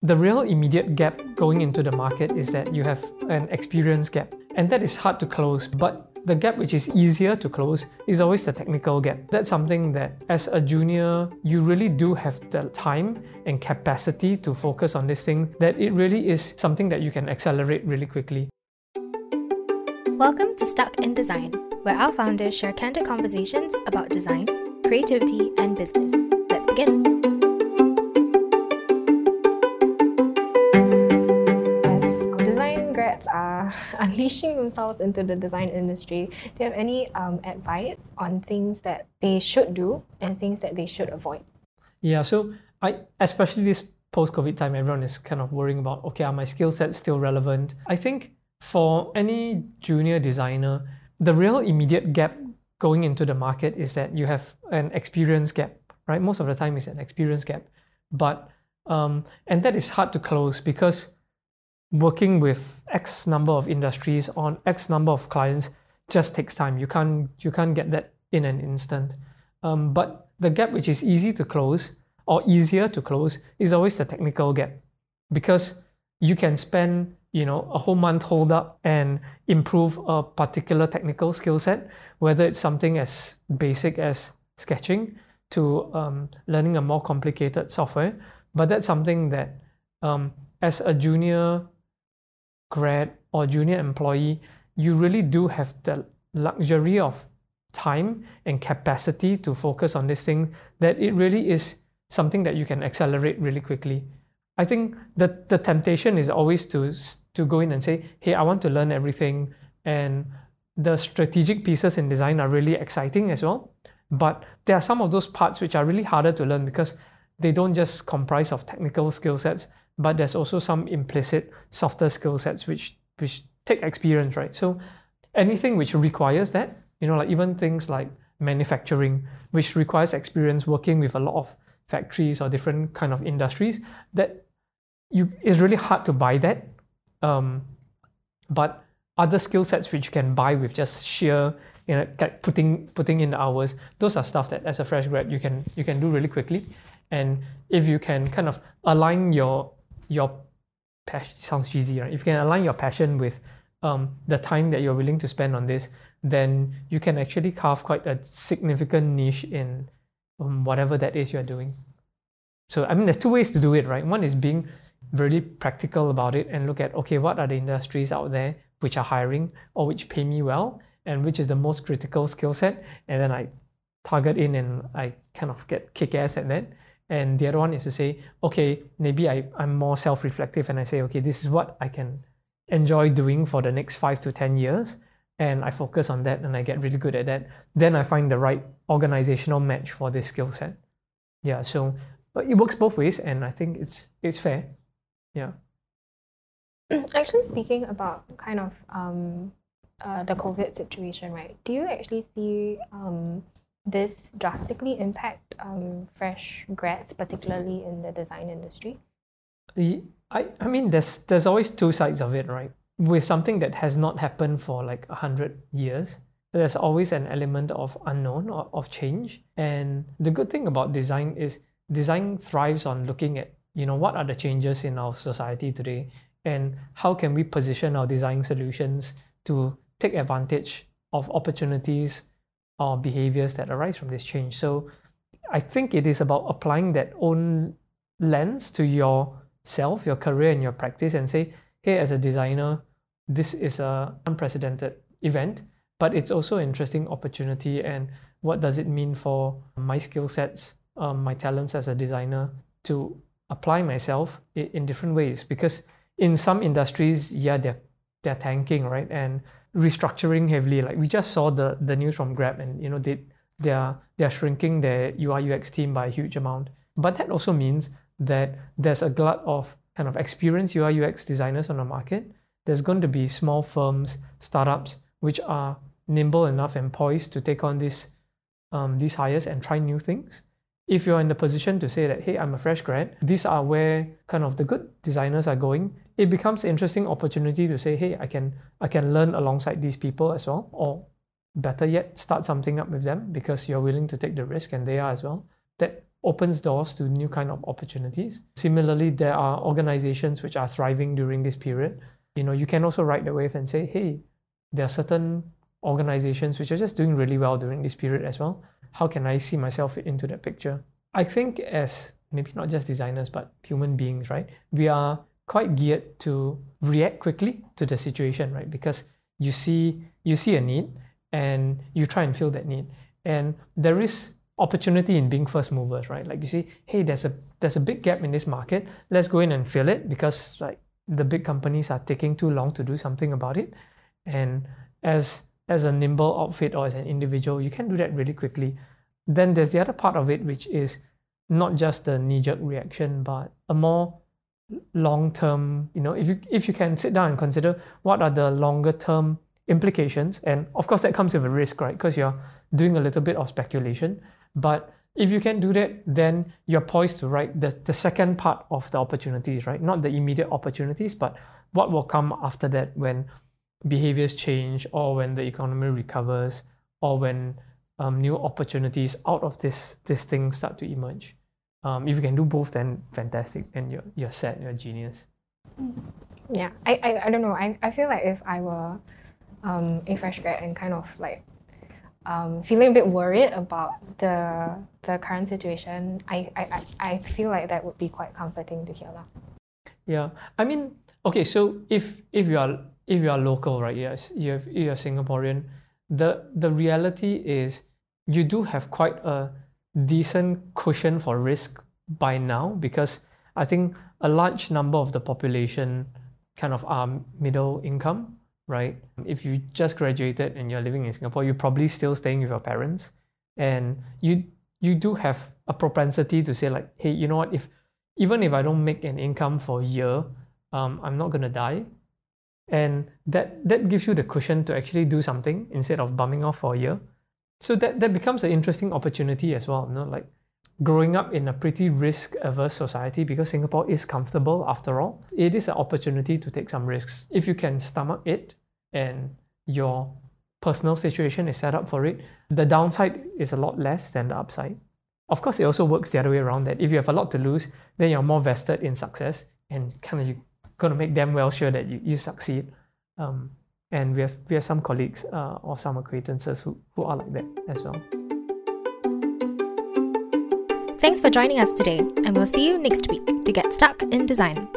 The real immediate gap going into the market is that you have an experience gap, and that is hard to close. But the gap which is easier to close is always the technical gap. That's something that, as a junior, you really do have the time and capacity to focus on this thing, that it really is something that you can accelerate really quickly. Welcome to Stuck in Design, where our founders share candid conversations about design, creativity, and business. Let's begin. unleashing themselves into the design industry, do you have any um, advice on things that they should do and things that they should avoid? Yeah, so I especially this post-COVID time, everyone is kind of worrying about okay, are my skill sets still relevant? I think for any junior designer, the real immediate gap going into the market is that you have an experience gap, right? Most of the time, it's an experience gap, but um, and that is hard to close because working with X number of industries on X number of clients just takes time. You can't you can't get that in an instant. Um, but the gap which is easy to close or easier to close is always the technical gap because you can spend you know a whole month hold up and improve a particular technical skill set whether it's something as basic as sketching to um, learning a more complicated software but that's something that um, as a junior grad or junior employee, you really do have the luxury of time and capacity to focus on this thing that it really is something that you can accelerate really quickly. I think the, the temptation is always to, to go in and say, hey, I want to learn everything. And the strategic pieces in design are really exciting as well. But there are some of those parts which are really harder to learn because they don't just comprise of technical skill sets, but there's also some implicit softer skill sets which which take experience, right? So anything which requires that, you know, like even things like manufacturing, which requires experience working with a lot of factories or different kind of industries, that you it's really hard to buy that. Um, but other skill sets which you can buy with just sheer you know putting putting in hours those are stuff that as a fresh grad you can you can do really quickly and if you can kind of align your your passion sounds cheesy, right? If you can align your passion with um, the time that you're willing to spend on this, then you can actually carve quite a significant niche in um, whatever that is you're doing. So, I mean, there's two ways to do it, right? One is being really practical about it and look at, okay, what are the industries out there which are hiring or which pay me well and which is the most critical skill set. And then I target in and I kind of get kick ass at that. And the other one is to say, okay, maybe I, I'm more self reflective and I say, okay, this is what I can enjoy doing for the next five to 10 years. And I focus on that and I get really good at that. Then I find the right organizational match for this skill set. Yeah, so it works both ways and I think it's it's fair. Yeah. Actually, speaking about kind of um, uh, the COVID situation, right? Do you actually see um, this drastically impact um, fresh grads, particularly in the design industry? I, I mean, there's there's always two sides of it, right? With something that has not happened for like a hundred years, there's always an element of unknown or of change. And the good thing about design is design thrives on looking at you know what are the changes in our society today and how can we position our design solutions to take advantage of opportunities or behaviors that arise from this change. So I think it is about applying that own lens to yourself, your career, and your practice, and say, hey, as a designer, this is a unprecedented event, but it's also an interesting opportunity. And what does it mean for my skill sets, um, my talents as a designer, to apply myself in, different ways? Because in some industries, yeah, they're they're tanking, right? And restructuring heavily. Like we just saw the the news from Grab, and you know they they're they're shrinking their UI UX team by a huge amount. But that also means that there's a glut of kind of experienced UI UX designers on the market. There's going to be small firms, startups, which are nimble enough and poised to take on this um, these hires and try new things. If you're in the position to say that, hey, I'm a fresh grad, these are where kind of the good designers are going, it becomes an interesting opportunity to say, hey, I can I can learn alongside these people as well, or better yet, start something up with them because you're willing to take the risk and they are as well. That opens doors to new kind of opportunities. Similarly, there are organizations which are thriving during this period. You know, you can also ride the wave and say, hey, there are certain organizations which are just doing really well during this period as well. How can I see myself into that picture? I think as maybe not just designers, but human beings, right? We are quite geared to react quickly to the situation, right? Because you see you see a need and you try and fill that need. And there is opportunity in being first movers, right? Like you see, hey, there's a there's a big gap in this market. Let's go in and fill it because like the big companies are taking too long to do something about it. And as as a nimble outfit or as an individual, you can do that really quickly. Then there's the other part of it, which is not just the knee-jerk reaction, but a more long-term, you know, if you if you can sit down and consider what are the longer term implications, and of course that comes with a risk, right? Because you're doing a little bit of speculation. But if you can do that, then you're poised to write the, the second part of the opportunities, right? Not the immediate opportunities, but what will come after that when behaviors change or when the economy recovers or when um, new opportunities out of this this thing start to emerge. Um, if you can do both, then fantastic, and you're you're set, you're a genius. Yeah, I, I, I don't know. I, I feel like if I were um, a fresh grad and kind of like um, feeling a bit worried about the the current situation, I, I, I feel like that would be quite comforting to hear. That. Yeah, I mean, okay, so if if you are if you are local, right? Yes, you're you're Singaporean. The the reality is you do have quite a decent cushion for risk by now because I think a large number of the population kind of are middle income, right? If you just graduated and you're living in Singapore, you're probably still staying with your parents, and you you do have a propensity to say like, hey, you know what? If even if I don't make an income for a year, um, I'm not gonna die and that that gives you the cushion to actually do something instead of bumming off for a year. So that that becomes an interesting opportunity as well you know like growing up in a pretty risk averse society because singapore is comfortable after all. It is an opportunity to take some risks. If you can stomach it and your personal situation is set up for it the downside is a lot less than the upside. Of course it also works the other way around that if you have a lot to lose then you're more vested in success and kind of you going to make them well sure that you, you succeed. Um, and we have we have some colleagues uh, or some acquaintances who, who are like that as well. Thanks for joining us today, and we'll see you next week to get stuck in design.